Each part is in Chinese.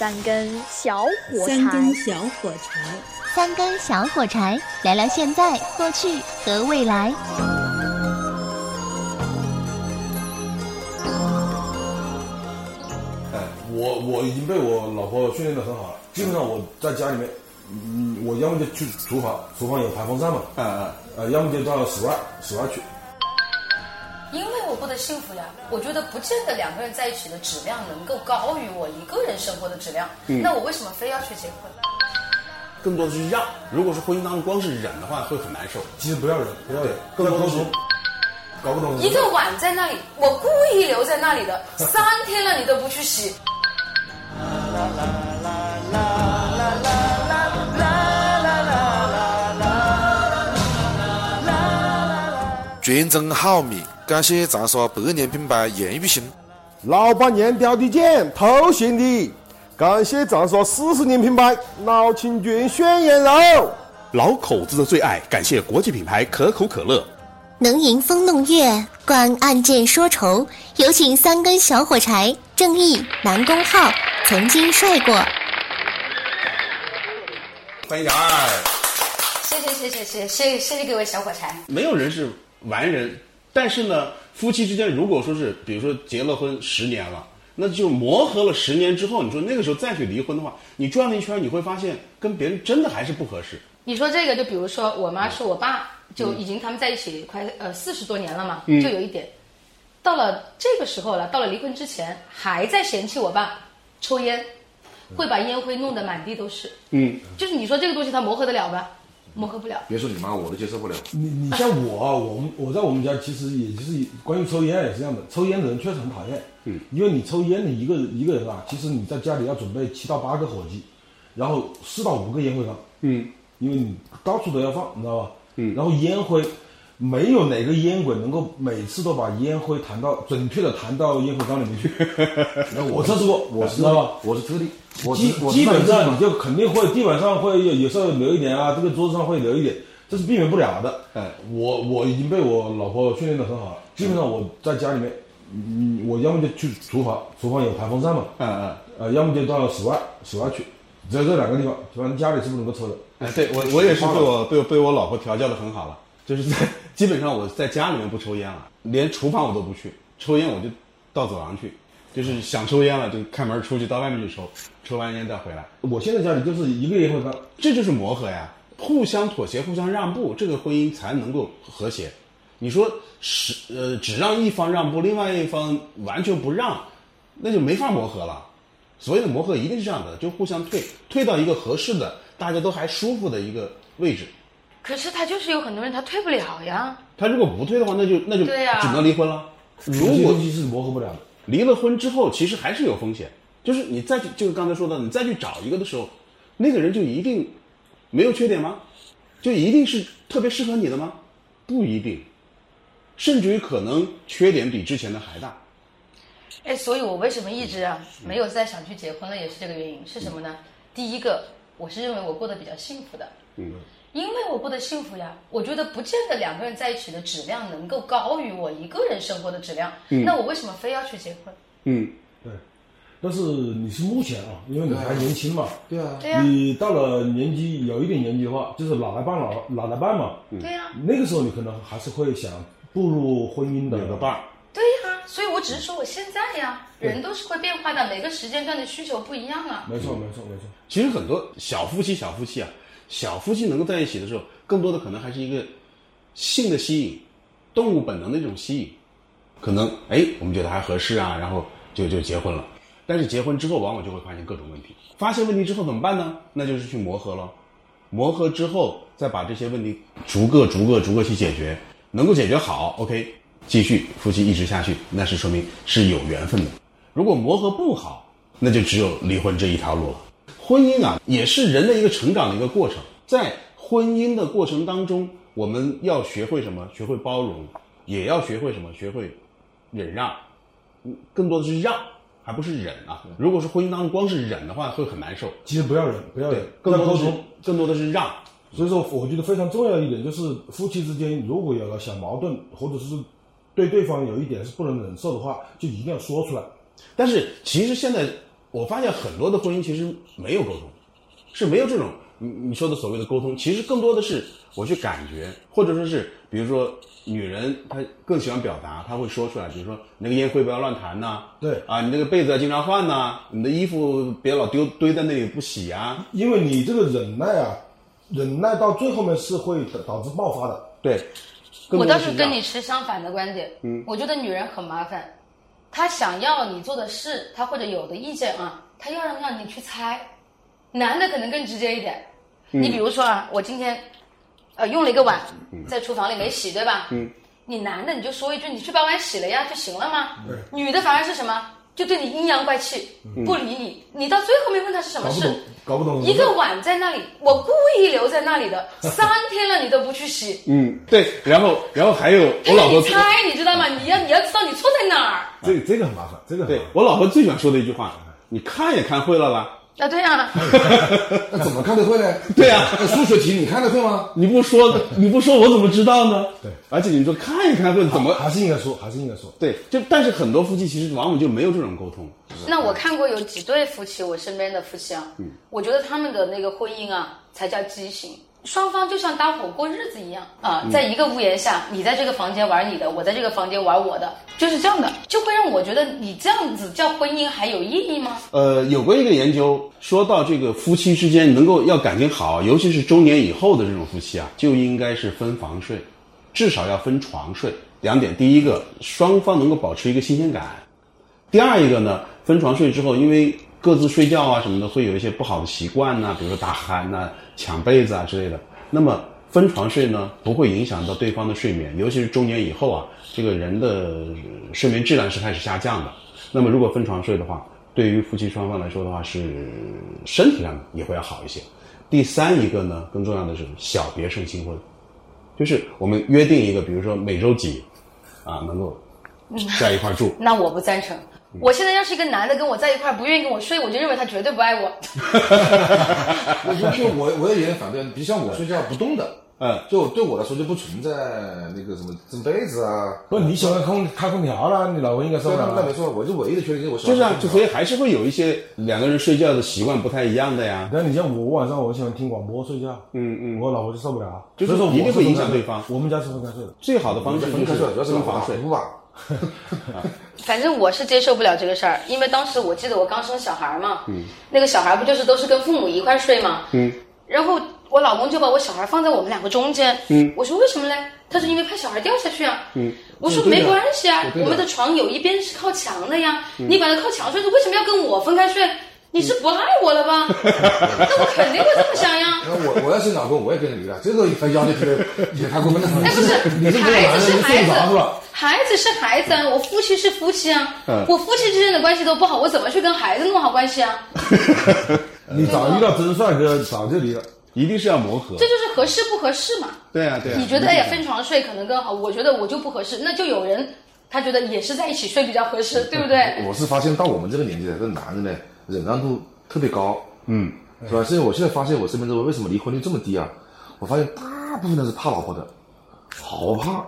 三根小火柴，三根小火柴，三根小火柴，聊聊现在、过去和未来。哎，我我已经被我老婆训练的很好了，基本上我在家里面，嗯，我要么就去厨房，厨房有排风扇嘛，啊啊，呃，要么就到室外，室外去。因为我过得幸福呀，我觉得不见得两个人在一起的质量能够高于我一个人生活的质量。那我为什么非要去结婚？更多的是让。如果是婚姻当中光是忍的话，会很难受。其实不要忍，不要忍，更多的是搞不懂。一个碗在那里，我故意留在那里的，三天了你都不去洗。全真好米，感谢长沙百年品牌严玉兴。老板娘雕的剪，透咸的。感谢长沙四十年品牌老清军宣言肉，老口子的最爱。感谢国际品牌可口可乐。能吟风弄月，观案件说愁。有请三根小火柴，正义南宫浩曾经帅过。欢迎小二。谢谢谢谢谢谢谢谢谢各位小火柴。没有人是完人，但是呢，夫妻之间如果说是，比如说结了婚十年了，那就磨合了十年之后，你说那个时候再去离婚的话，你转了一圈，你会发现跟别人真的还是不合适。你说这个，就比如说我妈是我爸就已经他们在一起快呃四十多年了嘛，就有一点，到了这个时候了，到了离婚之前还在嫌弃我爸抽烟，会把烟灰弄得满地都是。嗯，就是你说这个东西他磨合得了吧？磨合不了。别说你妈，我都接受不了。你你像我啊，我们我在我们家其实也就是关于抽烟也是这样的，抽烟的人确实很讨厌。嗯，因为你抽烟的一个一个人啊，其实你在家里要准备七到八个火机，然后四到五个烟灰缸。嗯，因为你到处都要放，你知道吧？嗯然后烟灰，没有哪个烟鬼能够每次都把烟灰弹到准确的弹到烟灰缸里面去。那我测试过，我知道吧？我是特例，我基基本上你就肯定会，地板上会有有时候留一点啊，这个桌子上会留一点，这是避免不了的。哎，我我已经被我老婆训练的很好了，基本上我在家里面，嗯，我要么就去厨房，厨房有排风扇嘛，嗯嗯，呃，要么就到室外，室外去，只有这两个地方，反正家里是不能够抽的。哎，对我我也是被我被我被我老婆调教的很好了，就是在基本上我在家里面不抽烟了，连厨房我都不去，抽烟我就到走廊去，就是想抽烟了就开门出去到外面去抽，抽完烟再回来，我现在家里就是一个烟灰缸，这就是磨合呀，互相妥协，互相让步，这个婚姻才能够和谐。你说是呃只让一方让步，另外一方完全不让，那就没法磨合了。所谓的磨合一定是这样的，就互相退，退到一个合适的、大家都还舒服的一个位置。可是他就是有很多人他退不了呀。他如果不退的话，那就那就对呀只能离婚了。如果东西是磨合不了的。离了婚之后，其实还是有风险，就是你再去，就是刚才说的，你再去找一个的时候，那个人就一定没有缺点吗？就一定是特别适合你的吗？不一定，甚至于可能缺点比之前的还大。哎，所以我为什么一直啊没有再想去结婚了，也是这个原因。是什么呢？第一个，我是认为我过得比较幸福的，嗯，因为我过得幸福呀。我觉得不见得两个人在一起的质量能够高于我一个人生活的质量。那我为什么非要去结婚？嗯，对，但是你是目前啊，因为你还年轻嘛，对啊，对呀、你到了年纪有一点年纪的话，就是老来伴老老来伴嘛，对呀、那个时候你可能还是会想步入婚姻的有个伴儿。对呀、所以我只是说我现在呀，人都是会变化的，每个时间段的需求不一样啊。没错，没错，没错。其实很多小夫妻、小夫妻啊，小夫妻能够在一起的时候，更多的可能还是一个性的吸引，动物本能的一种吸引。可能哎，我们觉得还合适啊，然后就就结婚了。但是结婚之后，往往就会发现各种问题。发现问题之后怎么办呢？那就是去磨合了。磨合之后，再把这些问题逐个、逐个、逐个去解决，能够解决好，OK，继续夫妻一直下去，那是说明是有缘分的。如果磨合不好，那就只有离婚这一条路了。婚姻啊，也是人的一个成长的一个过程。在婚姻的过程当中，我们要学会什么？学会包容，也要学会什么？学会忍让。嗯更多的是让，还不是忍啊。如果是婚姻当中光是忍的话，会很难受。其实不要忍，不要忍，更多的是。更多的是让。所以说，我觉得非常重要一点就是，夫妻之间如果有了小矛盾，或者是对对方有一点是不能忍受的话，就一定要说出来。但是其实现在我发现很多的婚姻其实没有沟通，是没有这种你你说的所谓的沟通，其实更多的是我去感觉，或者说是比如说女人她更喜欢表达，她会说出来，比如说那个烟灰不要乱弹呐、对啊，你那个被子要经常换呐、你的衣服别老丢堆在那里不洗啊，因为你这个忍耐啊，忍耐到最后面是会导导致爆发的。对。我倒是跟你持相反的观点。嗯，我觉得女人很麻烦，她想要你做的事，他或者有的意见啊，他要让让你去猜。男的可能更直接一点，嗯你比如说啊，我今天呃用了一个碗在厨房里没洗，对吧？嗯，你男的你就说一句，你去把碗洗了呀就行了嘛。女的反而是什么？就对你阴阳怪气，不理你。你到最后面问他是什么事搞不懂，一个碗在那里，我故意留在那里的，三天了你都不去洗。嗯，对，然后然后还有我老婆你猜，你知道吗？你要你要知道你错在哪儿。这这个很麻烦，这个很对麻烦我老婆最喜欢说的一句话，你看也看会了啦。啊，对啊，那怎么看得会呢？对啊数学题你看得会吗？你不说，你不说，我怎么知道呢？对，而且你说看一看会怎么？还是应该说，还是应该说。对，就但是很多夫妻其实往往就没有这种沟通。那我看过有几对夫妻，我身边的夫妻啊，嗯我觉得他们的那个婚姻啊，才叫畸形。双方就像搭伙过日子一样啊，在一个屋檐下，你在这个房间玩你的，我在这个房间玩我的，就是这样的，就会让我觉得你这样子叫婚姻还有意义吗？呃，有过一个研究说到这个夫妻之间能够要感情好，尤其是中年以后的这种夫妻啊，就应该是分房睡，至少要分床睡。两点，第一个，双方能够保持一个新鲜感；第二一个呢，分床睡之后，因为各自睡觉啊什么的，会有一些不好的习惯呐、比如说打鼾呐、抢被子啊之类的。那么分床睡呢，不会影响到对方的睡眠，尤其是中年以后啊，这个人的睡眠质量是开始下降的。那么如果分床睡的话，对于夫妻双方来说的话，是身体上也会要好一些。第三一个呢，更重要的是小别胜新婚，就是我们约定一个，比如说每周几，啊，能够在一块住。那我不赞成。我现在要是一个男的跟我在一块儿不愿意跟我睡，我就认为他绝对不爱我。我就就我我也有点反对，比如像我睡觉不动的，嗯，就对我来说就不存在那个什么蒸被子啊。不，你喜欢空开空调了，你老婆应该受对，不了了。那那没错，我就唯一的缺点就是我喜就是啊，所以还是会有一些两个人睡觉的习惯不太一样的呀。那你像我晚上我喜欢听广播睡觉，嗯嗯，我老婆就受不了，就是说我一定会影响对方我们家是分开睡的。最好的方式就分开睡，主要是分房睡。不吧？反正我是接受不了这个事儿，因为当时我记得我刚生小孩嘛，嗯，那个小孩不就是都是跟父母一块睡嘛，嗯，然后我老公就把我小孩放在我们两个中间，嗯，我说为什么嘞？他说因为怕小孩掉下去啊，嗯，我说没关系啊我们的床有一边是靠墙的呀，你把它靠墙睡，你为什么要跟我分开睡？你是不爱我了吧？那我肯定会这么想呀。那我我要是老公，我也跟你离了，这个要求特别也太过分了。那，不是，你是孩子，孩子是孩子啊，我夫妻是夫妻啊，嗯我夫妻之间的关系都不好，我怎么去跟孩子弄好关系啊？你早遇到真帅哥，早就离了。一定是要磨合这。就是合适不合适嘛。对啊，对啊。你觉得哎呀分床睡可能更好，我觉得我就不合适，那就有人他觉得也是在一起睡比较合适，对不对？我是发现到我们这个年纪的这男人呢，忍让度特别高，嗯，是吧？所以我现在发现我身边这个为什么离婚率这么低啊？我发现大部分都是怕老婆的，好怕。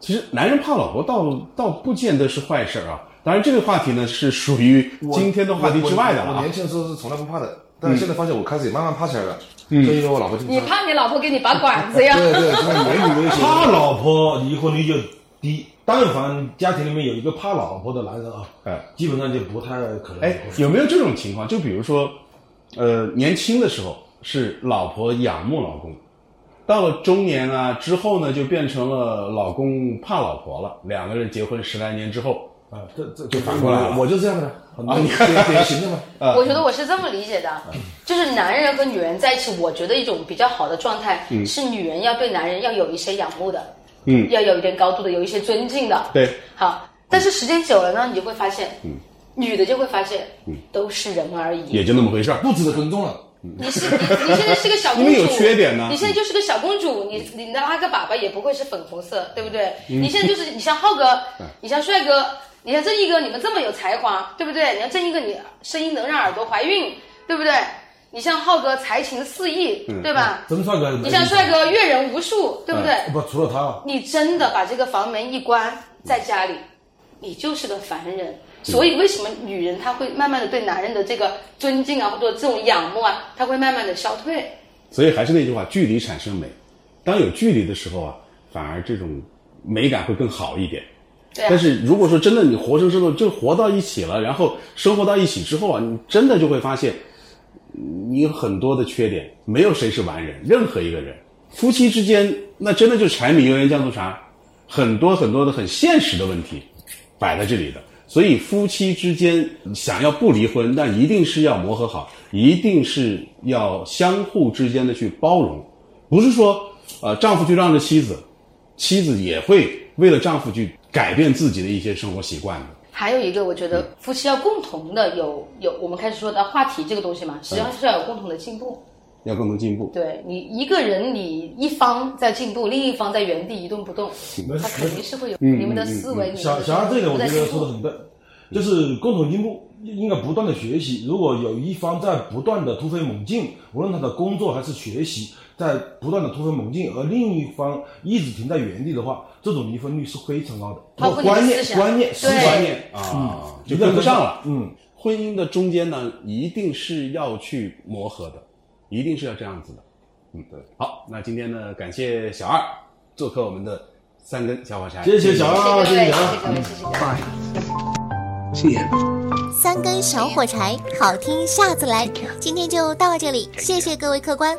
其实男人怕老婆倒倒不见得是坏事儿啊。当然，这个话题呢是属于今天的话题之外的了啊我我年。轻的时候是从来不怕的，但是现在发现我开始也慢慢怕起来了，嗯就因为我老婆经你。怕你老婆给你拔管子呀？对对，这个言语威胁。怕老婆离婚率就低，但凡家庭里面有一个怕老婆的男人啊，哎。基本上就不太可能。哎，有没有这种情况？就比如说，呃，年轻的时候是老婆仰慕老公，到了中年啊之后呢，就变成了老公怕老婆了。两个人结婚十来年之后，啊，这这就反过来了。我就这样的，啊你典典型的嘛。我觉得我是这么理解的，就是男人和女人在一起，我觉得一种比较好的状态、是女人要对男人要有一些仰慕的，嗯，要有一点高度的，有一些尊敬的。对，好，但是时间久了呢，你就会发现，嗯女的就会发现，嗯都是人而已。也就那么回事儿。不值得尊重了。你是你，你现在是个小公主，因为有缺点呢你现在就是个小公主，你你的拉个粑粑也不会是粉红色，对不对？你现在就是你像浩哥，你像帅哥，你像正义哥，你们这么有才华，对不对？你像正义哥，你声音能让耳朵怀孕，对不对？你像浩哥才情四溢，对吧？真帅哥，你像帅哥阅人无数，对不对？不除了他，你真的把这个房门一关，在家里，你就是个凡人。所以为什么女人她会慢慢的对男人的这个尊敬啊，或者这种仰慕啊，她会慢慢的消退？所以还是那句话，距离产生美。当有距离的时候啊，反而这种美感会更好一点。对啊但是如果说真的你活生生的就活到一起了，然后生活到一起之后啊，你真的就会发现，你有很多的缺点，没有谁是完人，任何一个人，夫妻之间那真的就柴米油盐酱醋茶，很多很多的很现实的问题摆在这里的。所以夫妻之间想要不离婚，那一定是要磨合好，一定是要相互之间的去包容，不是说呃丈夫去让着妻子，妻子也会为了丈夫去改变自己的一些生活习惯的。还有一个，我觉得夫妻要共同的有有，我们开始说的话题这个东西嘛，实际上是要有共同的进步。要共同进步。对你一个人，你一方在进步，另一方在原地一动不动，他肯定是会有你们的思维。你们的小小二这个，我觉得说的很对，就是共同进步，应该不断的学习。如果有一方在不断的突飞猛进，无论他的工作还是学习，在不断的突飞猛进，而另一方一直停在原地的话，这种离婚率是非常高的。包括你的观念观念思观念啊，就跟不上了。嗯，婚姻的中间呢，一定是要去磨合的，一定是要这样子的。嗯，对。好，那今天呢，感谢小二做客我们的三根小火柴，谢谢小二，谢谢小二。谢谢谢谢。三根小火柴，好听下次来。今天就到这里，谢谢各位客官。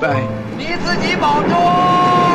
拜。你自己保重。